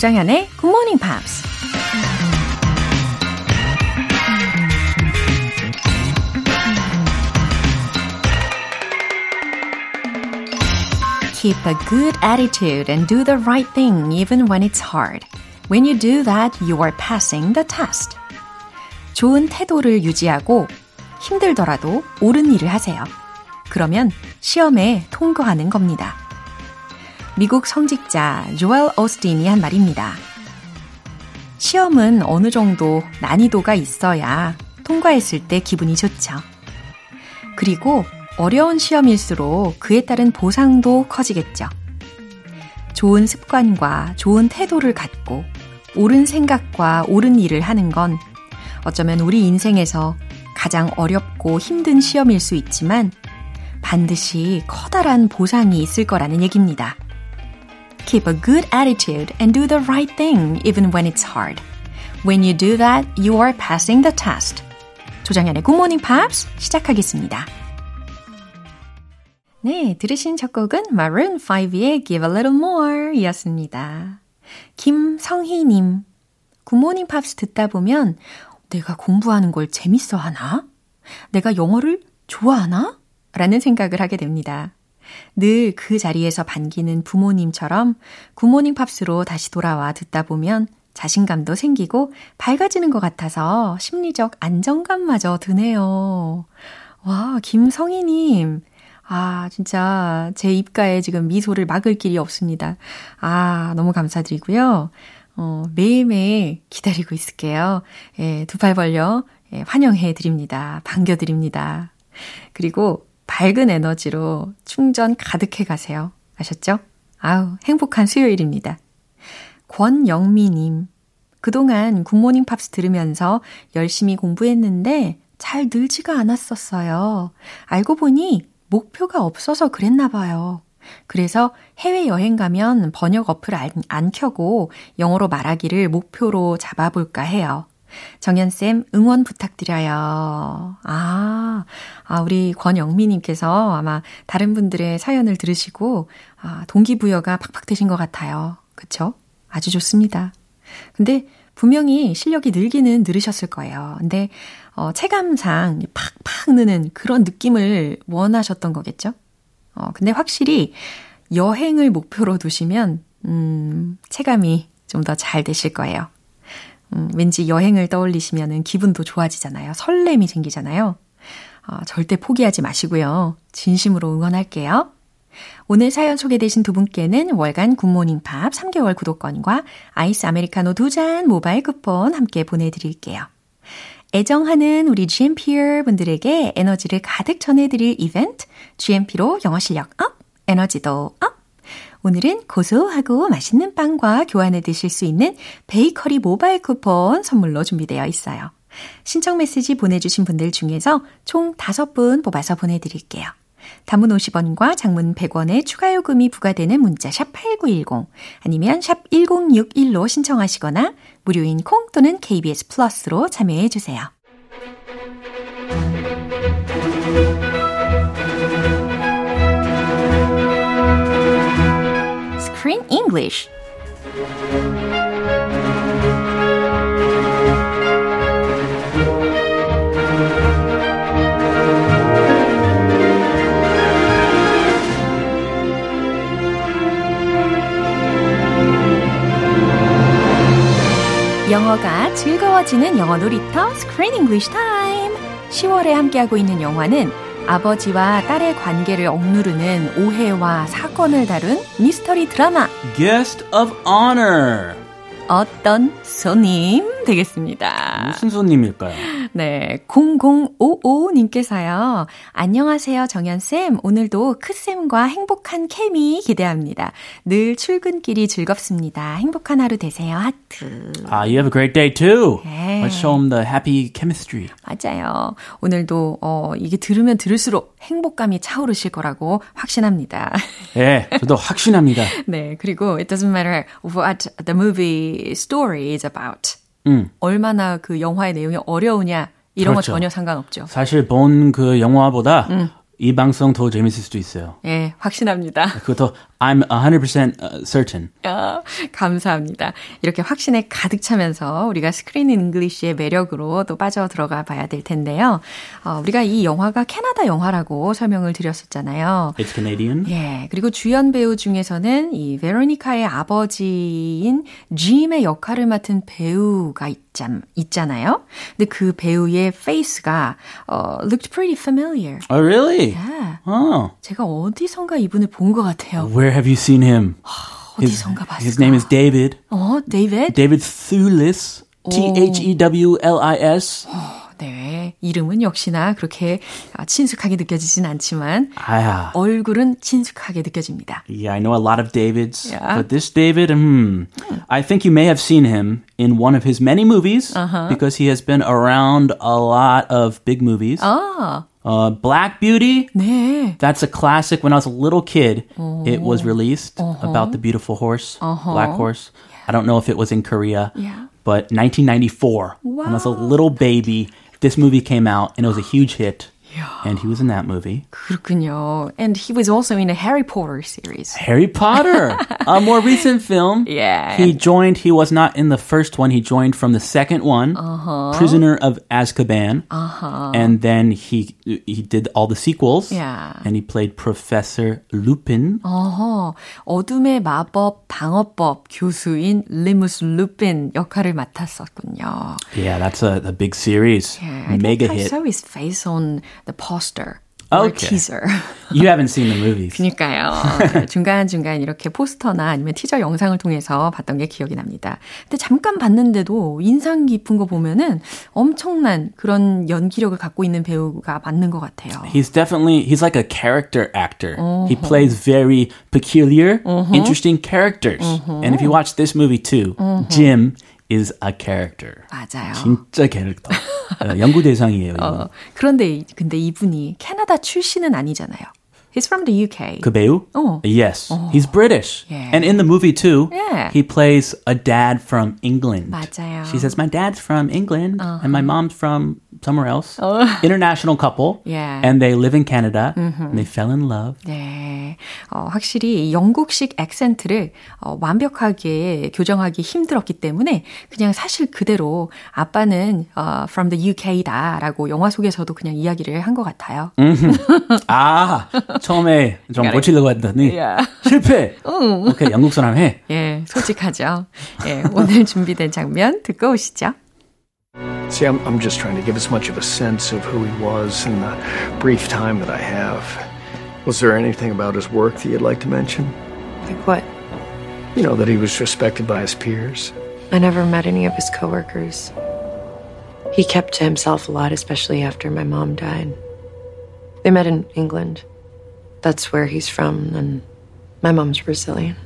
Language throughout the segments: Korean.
조장현의 Good Morning Pops. Keep a good attitude and do the right thing even when it's hard. When you do that, you are passing the test. 좋은 태도를 유지하고 힘들더라도 옳은 일을 하세요. 그러면 시험에 통과하는 겁니다. 미국 성직자 조엘 오스틴이 한 말입니다. 시험은 어느 정도 난이도가 있어야 통과했을 때 기분이 좋죠. 그리고 어려운 시험일수록 그에 따른 보상도 커지겠죠. 좋은 습관과 좋은 태도를 갖고 옳은 생각과 옳은 일을 하는 건 어쩌면 우리 인생에서 가장 어렵고 힘든 시험일 수 있지만 반드시 커다란 보상이 있을 거라는 얘기입니다. Keep a good attitude and do the right thing even when it's hard. When you do that, you are passing the test. 조장현의 Good Morning Pops 시작하겠습니다. 네, 들으신 첫 곡은 Maroon 5의 Give a Little More 이었습니다. 김성희님, 굿모닝 팝스 듣다 보면 내가 공부하는 걸 재밌어 하나? 내가 영어를 좋아하나? 라는 생각을 하게 됩니다. 늘 그 자리에서 반기는 부모님처럼 굿모닝 팝스로 다시 돌아와 듣다 보면 자신감도 생기고 밝아지는 것 같아서 심리적 안정감마저 드네요. 와, 김성희님. 아, 진짜 제 입가에 지금 미소를 막을 길이 없습니다. 아, 너무 감사드리고요. 어, 매일매일 기다리고 있을게요. 예, 두 팔 벌려 예, 환영해 드립니다. 반겨 드립니다. 그리고 밝은 에너지로 충전 가득해 가세요. 아셨죠? 아우, 행복한 수요일입니다. 권영미님. 그동안 굿모닝 팝스 들으면서 열심히 공부했는데 잘 늘지가 않았었어요. 알고 보니 목표가 없어서 그랬나 봐요. 그래서 해외여행 가면 번역 어플 안, 안 켜고 영어로 말하기를 목표로 잡아볼까 해요. 정연쌤, 응원 부탁드려요. 아, 아, 우리 권영미님께서 아마 다른 분들의 사연을 들으시고, 아, 동기부여가 팍팍 되신 것 같아요. 그쵸? 아주 좋습니다. 근데 분명히 실력이 늘기는 늘으셨을 거예요. 근데, 어, 체감상 팍팍 느는 그런 느낌을 원하셨던 거겠죠? 어, 근데 확실히 여행을 목표로 두시면, 음, 체감이 좀 더 잘 되실 거예요. 음, 왠지 여행을 떠올리시면 기분도 좋아지잖아요. 설렘이 생기잖아요. 어, 절대 포기하지 마시고요. 진심으로 응원할게요. 오늘 사연 소개되신 두 분께는 월간 굿모닝 팝 3개월 구독권과 아이스 아메리카노 두 잔 모바일 쿠폰 함께 보내드릴게요. 애정하는 우리 GMPR 분들에게 에너지를 가득 전해드릴 이벤트 GMP로 영어 실력 up, 에너지도 up! 오늘은 고소하고 맛있는 빵과 교환해 드실 수 있는 베이커리 모바일 쿠폰 선물로 준비되어 있어요. 신청 메시지 보내주신 분들 중에서 총 5분 뽑아서 보내드릴게요. 단문 50원과 장문 100원의 추가 요금이 부과되는 문자 샵 8910 아니면 샵 1061로 신청하시거나 무료인 콩 또는 KBS 플러스로 참여해 주세요. English 영어가 즐거워지는 영어 놀이터 Screen English Time. 10월에 함께하고 있는 영화는 아버지와 딸의 관계를 억누르는 오해와 사건을 다룬 미스터리 드라마 Guest of Honor. 어떤 손님 되겠습니다. 무슨 손님일까요? 네, 0055님께서요. 안녕하세요, 정연쌤. 오늘도 크쌤과 행복한 케미 기대합니다. 늘 출근길이 즐겁습니다. 행복한 하루 되세요, 하트. Ah, you have a great day too. 네. Let's show them the happy chemistry. 맞아요. 오늘도, 어, 이게 들으면 들을수록 행복감이 차오르실 거라고 확신합니다. 예, 저도 확신합니다. 네, 그리고 it doesn't matter what the movie story is about. 음. 얼마나 그 영화의 내용이 어려우냐 이런 거 그렇죠. 전혀 상관없죠. 사실 본 그 영화보다 이 방송 더 재밌을 수도 있어요. 예, 확신합니다. 그것도 I'm 100% certain. 아, 감사합니다. 이렇게 확신에 가득 차면서 우리가 Screen English의 매력으로 또 빠져 들어가 봐야 될 텐데요. 어, 우리가 이 영화가 캐나다 영화라고 설명을 드렸었잖아요. It's Canadian. 예, 그리고 주연 배우 중에서는 이 베로니카의 아버지인 짐의 역할을 맡은 배우가 있잖, 있잖아요. 근데 그 배우의 face가 어, looked pretty familiar. Oh, really? 예, Oh. 제가 어디선가 이분을 본 것 같아요. Where have you seen him? 어디선가 봤을까? his name is David. 어, 데이비드? David Thewlis. T H E W L I S. 네, 이름은 역시나 그렇게 아, 친숙하게 느껴지진 않지만 Ah. 얼굴은 친숙하게 느껴집니다. Yeah, I know a lot of Davids, Yeah. but this David, hmm, I think you may have seen him in one of his many movies because he has been around a lot of big movies. 아, Uh, Black Beauty, 네. that's a classic. When I was a little kid, it was released about the beautiful horse, Black Horse. I don't know if it was in Korea, Yeah. but 1994, when I was a little baby, this movie came out and it was a huge hit. And he was in that movie. 그렇군요. And he was also in a Harry Potter series. Harry Potter, a more recent film. Yeah. He joined, he was not in the first one, he joined from the second one, Prisoner of Azkaban. And then he he did all the sequels. Yeah. And he played Professor Lupin. 어허, 어둠의 마법 방어법 교수인 리무스 루핀 역할을 맡았었군요. Yeah, that's a, a big series. Yeah, I Mega think I hit. saw his face on the poster or Okay. teaser. You haven't seen the movies. 그니까요. 중간중간 이렇게 포스터나 아니면 티저 영상을 통해서 봤던 게 기억이 납니다. 근데 잠깐 봤는데도 인상 깊은 거 보면은 엄청난 그런 연기력을 갖고 있는 배우가 맞는 것 같아요. He's definitely he's like a character actor. He plays very peculiar, interesting characters. And if you watch this movie too, Jim is a character. 맞아요. 진짜 캐릭터. 어, 연구 대상이에요. 어, 그런데 이- 근데 이분이 캐나다 출신은 아니잖아요. He's from the UK. 그 배우? 어. Yes, he's British. Yeah. And in the movie too, Yeah. he plays a dad from England. 맞아요. She says, "My dad's from England, and my mom's from somewhere else." International couple, Yeah. and they live in Canada. And they fell in love. 네, 어, 확실히 이 영국식 액센트를 어, 완벽하게 교정하기 힘들었기 때문에 그냥 사실 그대로 아빠는 어, from the UK다라고 영화 속에서도 그냥 이야기를 한 것 같아요. 아, 처음에 좀 고치려고 했더니 Yeah. 실패. 오케이, 영국 사람 해. 예, 솔직하죠. 예, 오늘 준비된 장면 듣고 오시죠. See, I'm, I'm just trying to give as much of a sense of who he was in the brief time that I have. Was there anything about his work that you'd like to mention? Like what? You know, that he was respected by his peers? I never met any of his coworkers. He kept to himself a lot, especially after my mom died. They met in England. That's where he's from, and my mom's Brazilian.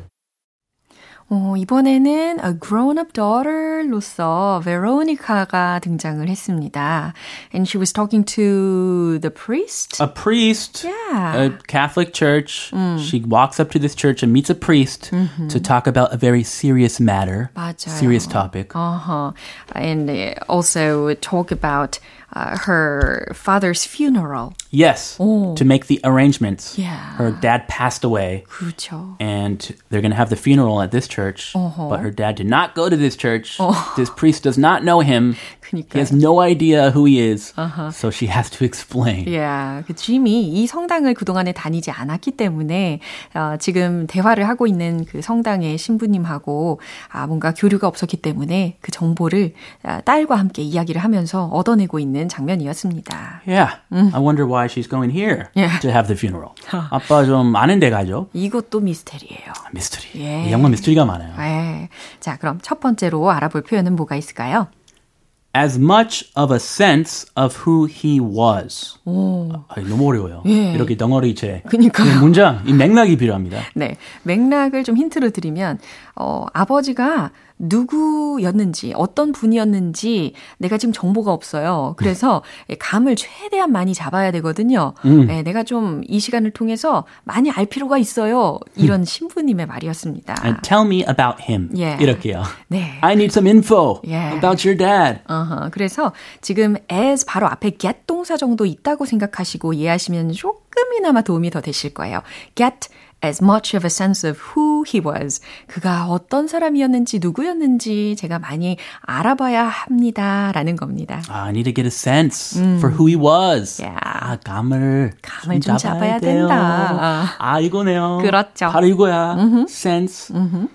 어, 이번에는 a grown-up daughter로서 베로니카가 등장을 했습니다. And she was talking to the priest. A priest, Yeah. a Catholic church. She walks up to this church and meets a priest to talk about a very serious matter, 맞아요. serious topic. Uh-huh. And uh, also talk about uh, her father's funeral. Yes, to make the arrangements. Yeah. Her dad passed away. 그렇죠. and they're going to have the funeral at this church. But her dad did not go to this church. This priest does not know him. He 그니까요. has no idea who he is. So she has to explain. Yeah, 그 짐이 이 성당을 그동안에 다니지 않았기 때문에 어, 지금 대화를 하고 있는 그 성당의 신부님하고 아, 뭔가 교류가 없었기 때문에 그 정보를 아, 딸과 함께 이야기를 하면서 얻어내고 있는 장면이었습니다. Yeah. I wonder why she's going here Yeah. to have the funeral. 아빠 좀 아는 데 가죠. 이것도 미스테리예요. 미스터리. 예. 이 영화 미스터리가 많아요. 네. 자, 그럼 첫 번째로 알아볼 표현은 뭐가 있을까요? As much of a sense of who he was. 아, 너무 어려워요. 이렇게 덩어리째. 그니까요. 이 문장, 이 맥락이 필요합니다. 네, 맥락을 좀 힌트로 드리면 어, 아버지가 누구였는지, 어떤 분이었는지 내가 지금 정보가 없어요. 그래서 감을 최대한 많이 잡아야 되거든요. 음. 네, 내가 좀 이 시간을 통해서 많이 알 필요가 있어요. 이런 신부님의 말이었습니다. And tell me about him. 예. 이렇게요. 네. I need some info 예. about your dad. Uh-huh. 그래서 지금 as 바로 앞에 get 동사 정도 있다고 생각하시고 이해하시면 조금이나마 도움이 더 되실 거예요. get as much of a sense of who he was. 그가 어떤 사람이었는지 누구였는지 제가 많이 알아봐야 합니다. 라는 겁니다. I need to get a sense 음. for who he was. Yeah. 아, 감을, 감을 좀, 좀 잡아야, 돼요. 된다. 아, 이거네요. 그렇죠. 바로 이거야. Mm-hmm. sense. Mm-hmm.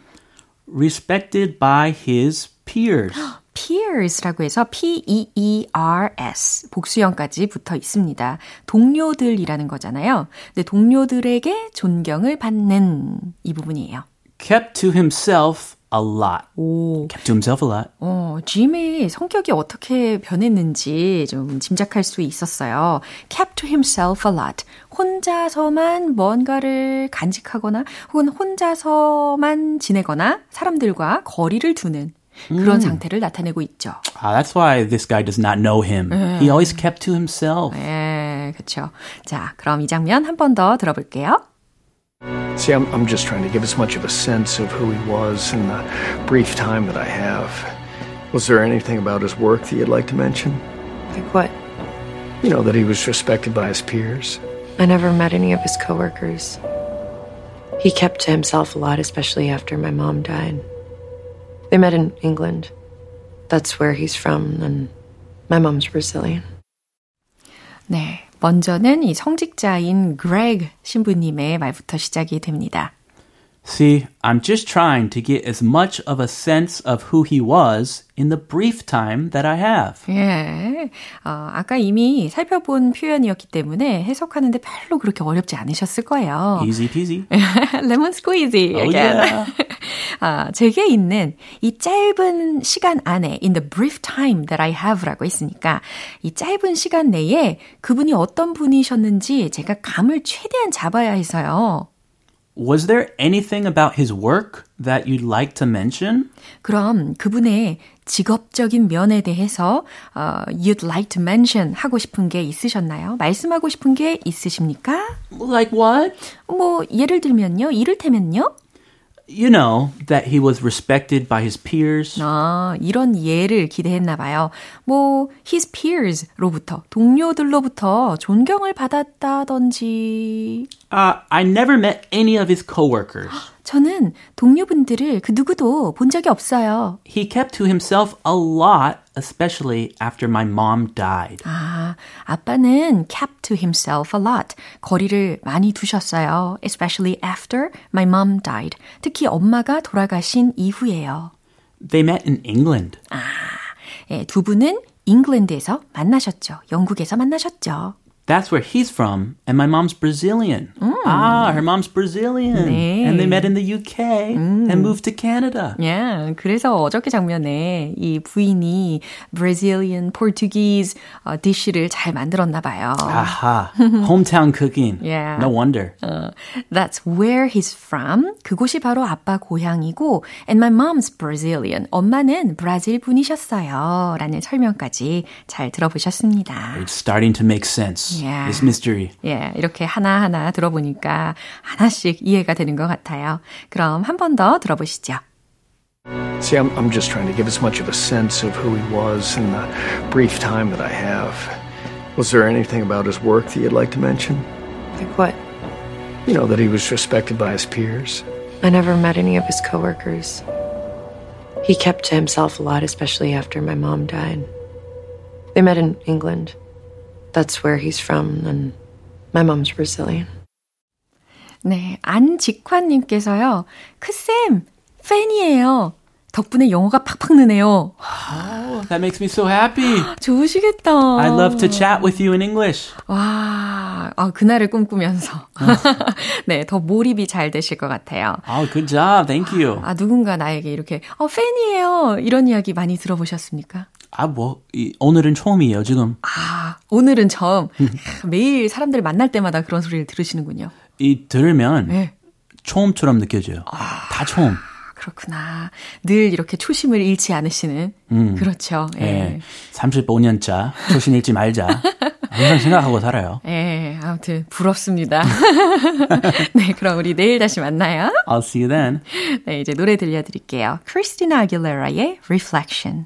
respected by his peers. Peers라고 해서 P-E-E-R-S 복수형까지 붙어 있습니다. 동료들이라는 거잖아요. 근데 동료들에게 존경을 받는 이 부분이에요. kept to himself a lot. 오. kept to himself a lot. 어, 짐의 성격이 어떻게 변했는지 좀 짐작할 수 있었어요. kept to himself a lot. 혼자서만 뭔가를 간직하거나 혹은 혼자서만 지내거나 사람들과 거리를 두는 그런 음. 상태를 나타내고 있죠. Ah, that's why this guy does not know him. 네. He always kept to himself. 네, 그렇죠. 자, 그럼 이 장면 한 번 더 들어볼게요. See, I'm, I'm just trying to give as much of a sense of who he was in the brief time that I have. Was there anything about his work that you'd like to mention? Like what? You know, that he was respected by his peers. I never met any of his coworkers. He kept to himself a lot, especially after my mom died. They met in England. That's where he's from, and my mom's Brazilian. 네. 먼저는 이 성직자인 Greg 신부님의 말부터 시작이 됩니다. See, I'm just trying to get as much of a sense of who he was in the brief time that I have. 예. 어, 아까 이미 살펴본 표현이었기 때문에 해석하는데 별로 그렇게 어렵지 않으셨을 거예요. Easy peasy. Lemon squeezy. Oh, yeah. 아, 제게 있는 이 짧은 시간 안에 in the brief time that I have라고 했으니까 이 짧은 시간 내에 그분이 어떤 분이셨는지 제가 감을 최대한 잡아야 해서요. Was there anything about his work that you'd like to mention? 그럼 그분의 직업적인 면에 대해서 uh, you'd like to mention 하고 싶은 게 있으셨나요? 말씀하고 싶은 게 있으십니까? Like what? 뭐 예를 들면요. 이를테면요. you know that he was respected by his peers. 아, 이런 예를 기대했나 봐요. 뭐 his peers로부터 동료들로부터 존경을 받았다든지. Uh, I never met any of his coworkers. 저는 동료분들을 그 누구도 본 적이 없어요. He kept to himself a lot, especially after my mom died. 아, 아빠는 kept to himself a lot. 거리를 많이 두셨어요. Especially after my mom died. 특히 엄마가 돌아가신 이후에요. They met in England. 아, 예, 두 분은 잉글랜드에서 만나셨죠. 영국에서 만나셨죠. That's where he's from, and my mom's Brazilian. Mm. Ah, her mom's Brazilian. 네. And they met in the UK 음. and moved to Canada. Yeah, 그래서 어저께 장면에 이 부인이 Brazilian, Portuguese 어, 디쉬를 잘 만들었나 봐요. 아하, hometown cooking. Yeah. No wonder. Uh, that's where he's from. 그곳이 바로 아빠 고향이고, and my mom's Brazilian. 엄마는 브라질 분이셨어요. 라는 설명까지 잘 들어보셨습니다. It's starting to make sense. Yeah. This mystery. 예, 이렇게 하나하나 들어보니까 하나씩 이해가 되는 것 같아요. 그럼 한 번 더 들어보시죠. See, I'm, I'm just trying to give as much of a sense of who he was in the brief time that I have. Was there anything about his work that you'd like to mention? Like what? You know, that he was respected by his peers. I never met any of his coworkers. He kept to himself a lot, especially after my mom died. They met in England. That's where he's from, and my mom's Brazilian. 네, 안직환님께서요. 크쌤, 팬이에요. 덕분에 영어가 팍팍 느네요. Oh, that makes me so happy. 좋으시겠다. I'd love to chat with you in English. 와, 아, 그날을 꿈꾸면서. 네, 더 몰입이 잘 되실 것 같아요. Oh, good job. Thank you. 아, 누군가 나에게 이렇게, 어, 팬이에요. 이런 이야기 많이 들어보셨습니까? 아, 뭐, 이, 오늘은 처음이에요, 지금. 아, 오늘은 처음. 매일 사람들 만날 때마다 그런 소리를 들으시는군요. 이, 들으면, 네. 처음처럼 느껴져요. 아, 다 처음. 그렇구나. 늘 이렇게 초심을 잃지 않으시는. 음. 그렇죠. 예. 네. 35년차 초심 잃지 말자. 항상 생각하고 살아요. 예, 아무튼 부럽습니다. 네, 그럼 우리 내일 다시 만나요. I'll see you then. 네, 이제 노래 들려드릴게요. 크리스티나 아길레라의 Reflection.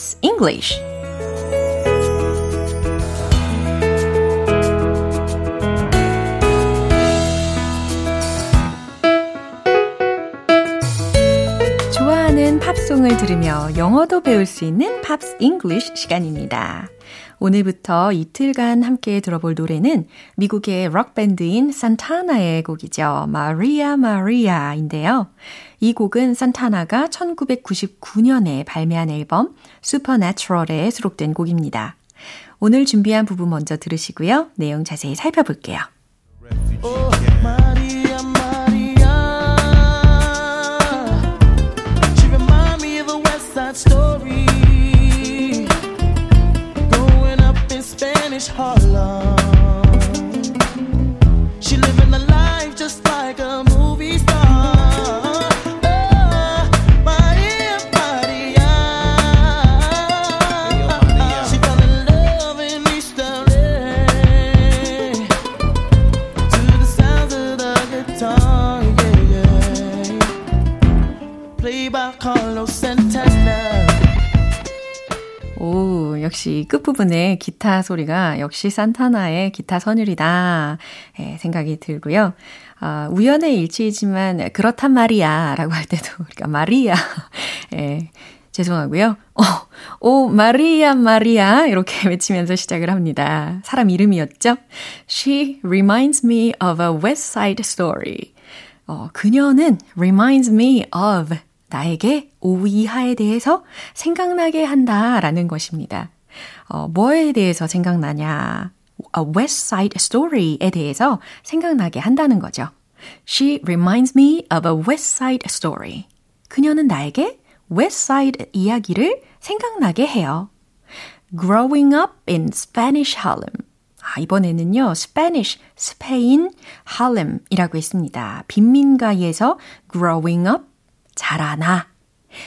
Pops English. 좋아하는 팝송을 들으며 영어도 배울 수 있는 Pops English 시간입니다. 오늘부터 이틀간 함께 들어볼 노래는 미국의 록밴드인 산타나의 곡이죠. 마리아 마리아인데요. 이 곡은 산타나가 1999년에 발매한 앨범 Supernatural에 수록된 곡입니다. 오늘 준비한 부분 먼저 들으시고요. 내용 자세히 살펴볼게요. is Harlem. 역시 끝부분에 기타 소리가 역시 산타나의 기타 선율이다 예, 생각이 들고요. 아, 우연의 일치이지만 그렇단 말이야 라고 할 때도 그러니까 마리아 예, 죄송하고요. 어, 오 마리아 마리아 이렇게 외치면서 시작을 합니다. 사람 이름이었죠. She reminds me of a West Side Story. 어, 그녀는 reminds me of 나에게 오이하에 대해서 생각나게 한다라는 것입니다. 어, 뭐에 대해서 생각나냐? A West Side Story에 대해서 생각나게 한다는 거죠. She reminds me of a West Side Story. 그녀는 나에게 West Side 이야기를 생각나게 해요. Growing up in Spanish Harlem. 아, 이번에는요, Spanish, 스페인, Harlem이라고 했습니다. 빈민가에서 growing up, 자라나.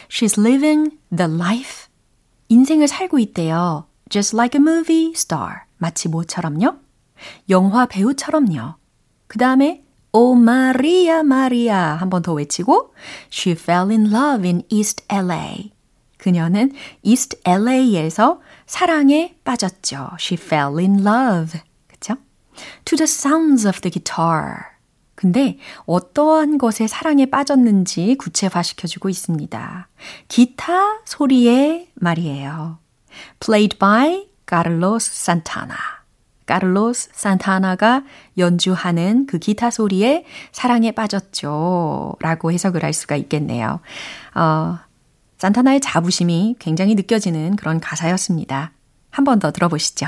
She's living the life. 인생을 살고 있대요. Just like a movie star. 마치 뭐처럼요? 영화 배우처럼요. 그 다음에 오 마리아 마리아 한 번 더 외치고 She fell in love in East LA. 그녀는 East LA에서 사랑에 빠졌죠. She fell in love. 그쵸? To the sounds of the guitar. 근데 어떠한 것에 사랑에 빠졌는지 구체화시켜주고 있습니다. 기타 소리에 말이에요. Played by Carlos Santana. 카를로스 산타나가 연주하는 그 기타 소리에 사랑에 빠졌죠. 라고 해석을 할 수가 있겠네요. 어, 산타나의 자부심이 굉장히 느껴지는 그런 가사였습니다. 한 번 더 들어보시죠.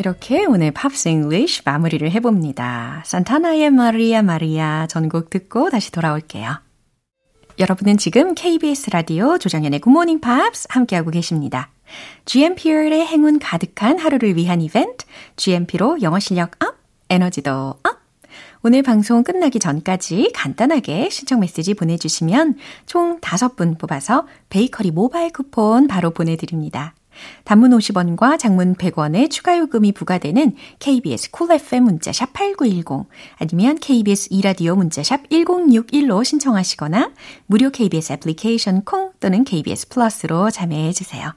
이렇게 오늘 Pops English 마무리를 해봅니다. 산타나의 마리아 마리아 전곡 듣고 다시 돌아올게요. 여러분은 지금 KBS 라디오 조정현의 굿모닝 팝스 함께하고 계십니다. GMP의 행운 가득한 하루를 위한 이벤트, GMP로 영어 실력 up, 에너지도 up! 오늘 방송 끝나기 전까지 간단하게 신청 메시지 보내주시면 총 5분 뽑아서 베이커리 모바일 쿠폰 바로 보내드립니다. 단문 50원과 장문 100원의 추가 요금이 부과되는 KBS Cool FM 문자샵 8910 아니면 KBS 이라디오 문자샵 1061로 신청하시거나 무료 KBS 애플리케이션 콩 또는 KBS 플러스로 참여해 주세요.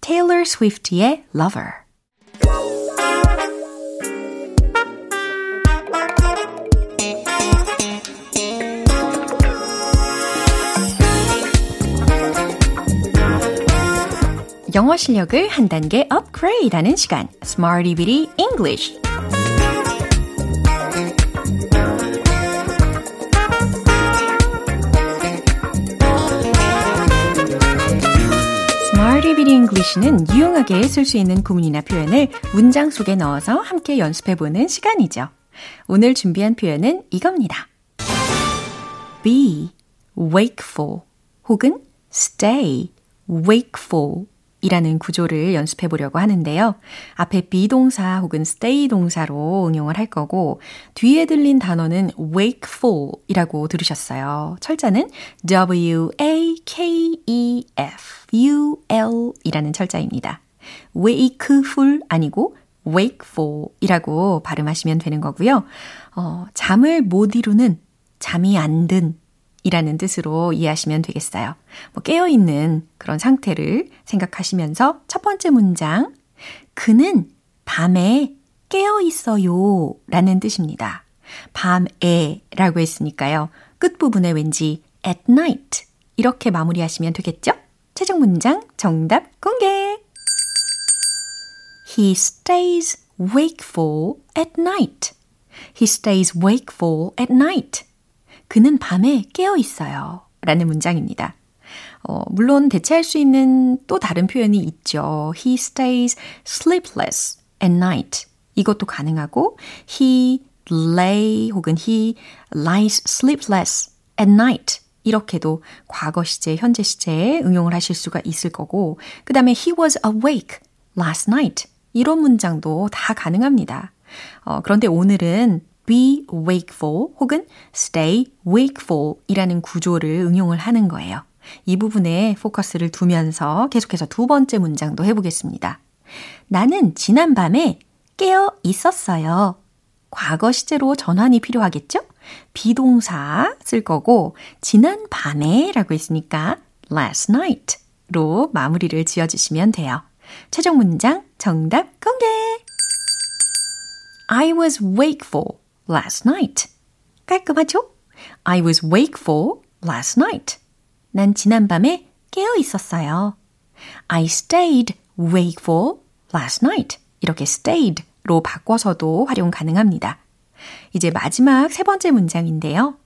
Taylor Swift의 Lover 영어 실력을 한 단계 업그레이드 하는 시간 Smarty Bitty English Bitty English는 유용하게 쓸 수 있는 구문이나 표현을 문장 속에 넣어서 함께 연습해보는 시간이죠. 오늘 준비한 표현은 이겁니다. be wakeful 혹은 stay wakeful 이라는 구조를 연습해 보려고 하는데요. 앞에 비동사 혹은 stay 동사로 응용을 할 거고, 뒤에 들린 단어는 wakeful 이라고 들으셨어요. 철자는 W-A-K-E-F-U-L 이라는 철자입니다. wakeful 아니고 wakeful 이라고 발음하시면 되는 거고요. 어, 잠을 못 이루는, 잠이 안 든, 이라는 뜻으로 이해하시면 되겠어요. 뭐 깨어있는 그런 상태를 생각하시면서 첫 번째 문장, 그는 밤에 깨어있어요 라는 뜻입니다. 밤에 라고 했으니까요. 끝부분에 왠지 at night 이렇게 마무리하시면 되겠죠? 최종 문장 정답 공개! He stays wakeful at night. He stays wakeful at night. 그는 밤에 깨어 있어요. 라는 문장입니다. 어, 물론 대체할 수 있는 또 다른 표현이 있죠. He stays sleepless at night. 이것도 가능하고 he lay 혹은 he lies sleepless at night. 이렇게도 과거 시제, 현재 시제에 응용을 하실 수가 있을 거고 그 다음에 he was awake last night. 이런 문장도 다 가능합니다. 어, 그런데 오늘은 be wakeful 혹은 stay wakeful 이라는 구조를 응용을 하는 거예요. 이 부분에 포커스를 두면서 계속해서 두 번째 문장도 해보겠습니다. 나는 지난 밤에 깨어 있었어요. 과거 시제로 전환이 필요하겠죠? 비동사 쓸 거고, 지난 밤에 라고 했으니까 last night 로 마무리를 지어주시면 돼요. 최종 문장 정답 공개! I was wakeful last night. 깔끔하죠? I was wakeful last night. 난 지난밤에 깨어 있었어요. I stayed wakeful last night. 이렇게 stayed로 바꿔서도 활용 가능합니다. 이제 마지막 세 번째 문장인데요.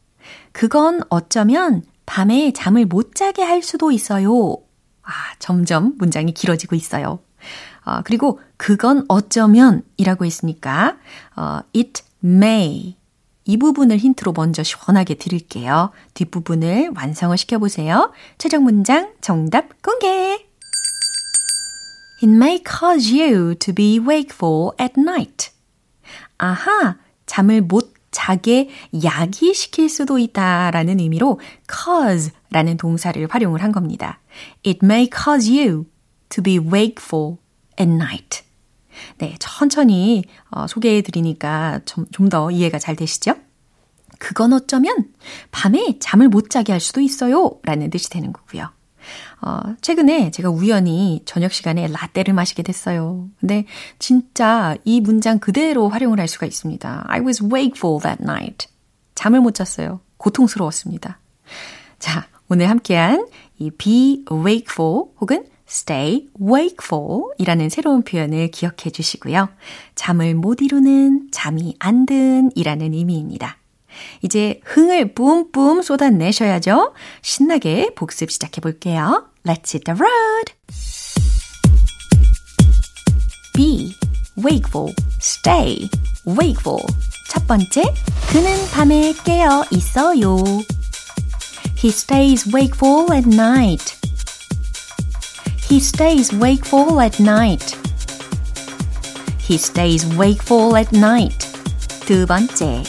그건 어쩌면 밤에 잠을 못 자게 할 수도 있어요. 아, 점점 문장이 길어지고 있어요. 어, 그리고 그건 어쩌면 이라고 했으니까, 어, it may. 이 부분을 힌트로 먼저 시원하게 드릴게요. 뒷부분을 완성을 시켜보세요. 최종 문장 정답 공개! It may cause you to be wakeful at night. 아하, 잠을 못 자게 야기시킬 수도 있다라는 의미로 cause 라는 동사를 활용을 한 겁니다. It may cause you to be wakeful at night. 네, 천천히 어, 소개해 드리니까 좀 더 이해가 잘 되시죠? 그건 어쩌면 밤에 잠을 못 자게 할 수도 있어요. 라는 뜻이 되는 거고요. 어, 최근에 제가 우연히 저녁 시간에 라떼를 마시게 됐어요. 근데 진짜 이 문장 그대로 활용을 할 수가 있습니다. I was wakeful that night. 잠을 못 잤어요. 고통스러웠습니다. 자, 오늘 함께한 이 be wakeful 혹은 stay wakeful 이라는 새로운 표현을 기억해 주시고요. 잠을 못 이루는, 잠이 안 든 이라는 의미입니다. 이제 흥을 뿜뿜 쏟아내셔야죠. 신나게 복습 시작해 볼게요. Let's hit the road! Be wakeful, stay wakeful. 첫 번째, 그는 밤에 깨어 있어요. He stays wakeful at night. He stays wakeful at night. He stays wakeful at night. 두 번째,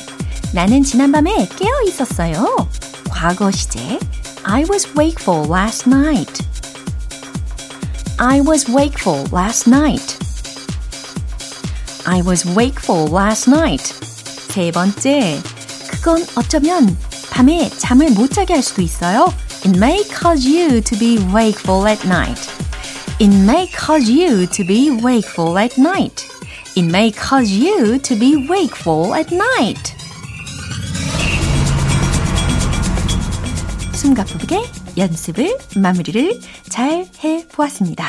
나는 지난밤에 깨어 있었어요. 과거 시제 I was wakeful last night. I was wakeful last night. I was wakeful last night. 세 번째, 그건 어쩌면 밤에 잠을 못 자게 할 수도 있어요. It may cause you to be wakeful at night. It may cause you to be wakeful at night. It may cause you to be wakeful at night. 숨가쁘게 연습을 마무리를 잘 해보았습니다.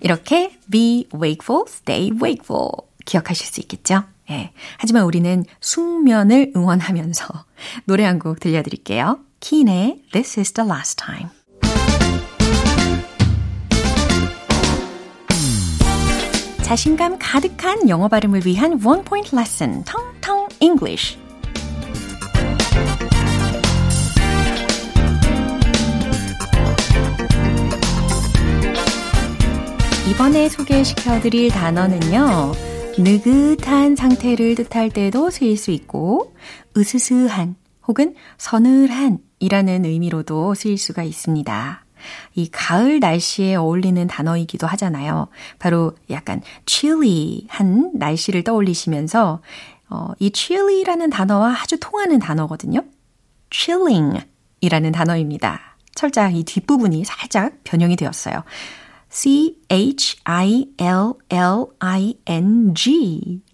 이렇게 be wakeful, stay wakeful 기억하실 수 있겠죠? 예. 하지만 우리는 숙면을 응원하면서 노래 한 곡 들려드릴게요. 키인의 This is the last time. 자신감 가득한 영어 발음을 위한 원 포인트 레슨, 텅텅 English. 이번에 소개시켜 드릴 단어는요. 느긋한 상태를 뜻할 때도 쓰일 수 있고, 으스스한 혹은 서늘한 이라는 의미로도 쓰일 수가 있습니다. 이 가을 날씨에 어울리는 단어이기도 하잖아요. 바로 약간 chilly한 날씨를 떠올리시면서 어, 이 chilly라는 단어와 아주 통하는 단어거든요. chilling 이라는 단어입니다. 철자 이 뒷부분이 살짝 변형이 되었어요. C-H-I-L-L-I-N-G.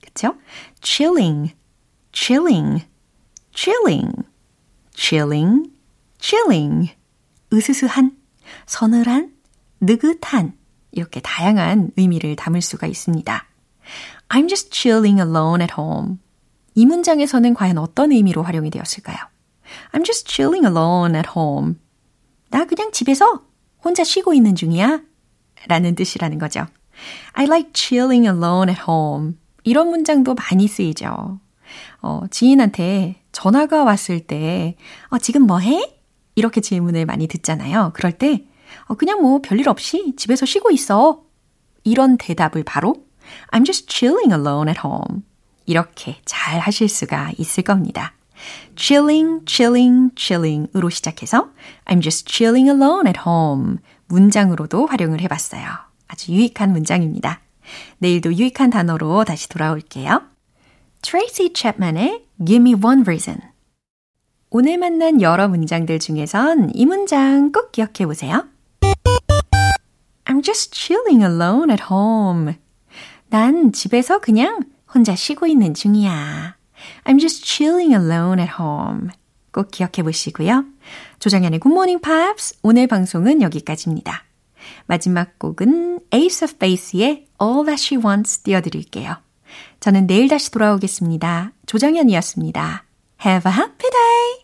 그쵸? chilling, chilling, chilling, chilling, chilling. 으스스한, 서늘한, 느긋한. 이렇게 다양한 의미를 담을 수가 있습니다. I'm just chilling alone at home. 이 문장에서는 과연 어떤 의미로 활용이 되었을까요? I'm just chilling alone at home. 나 그냥 집에서 혼자 쉬고 있는 중이야. 라는 뜻이라는 거죠. I like chilling alone at home. 이런 문장도 많이 쓰이죠. 어, 지인한테 전화가 왔을 때, 어, 지금 뭐 해? 이렇게 질문을 많이 듣잖아요. 그럴 때, 어, 그냥 뭐 별일 없이 집에서 쉬고 있어. 이런 대답을 바로 I'm just chilling alone at home. 이렇게 잘 하실 수가 있을 겁니다. chilling, chilling, chilling으로 시작해서 I'm just chilling alone at home. 문장으로도 활용을 해봤어요. 아주 유익한 문장입니다. 내일도 유익한 단어로 다시 돌아올게요. Tracy Chapman의 Give Me One Reason. 오늘 만난 여러 문장들 중에선 이 문장 꼭 기억해 보세요. I'm just chilling alone at home. 난 집에서 그냥 혼자 쉬고 있는 중이야. I'm just chilling alone at home. 꼭 기억해 보시고요. 조장현의 Good Morning Pops 오늘 방송은 여기까지입니다. 마지막 곡은 Ace of Base의 All That She Wants 띄워드릴게요. 저는 내일 다시 돌아오겠습니다. 조장현이었습니다. Have a happy day!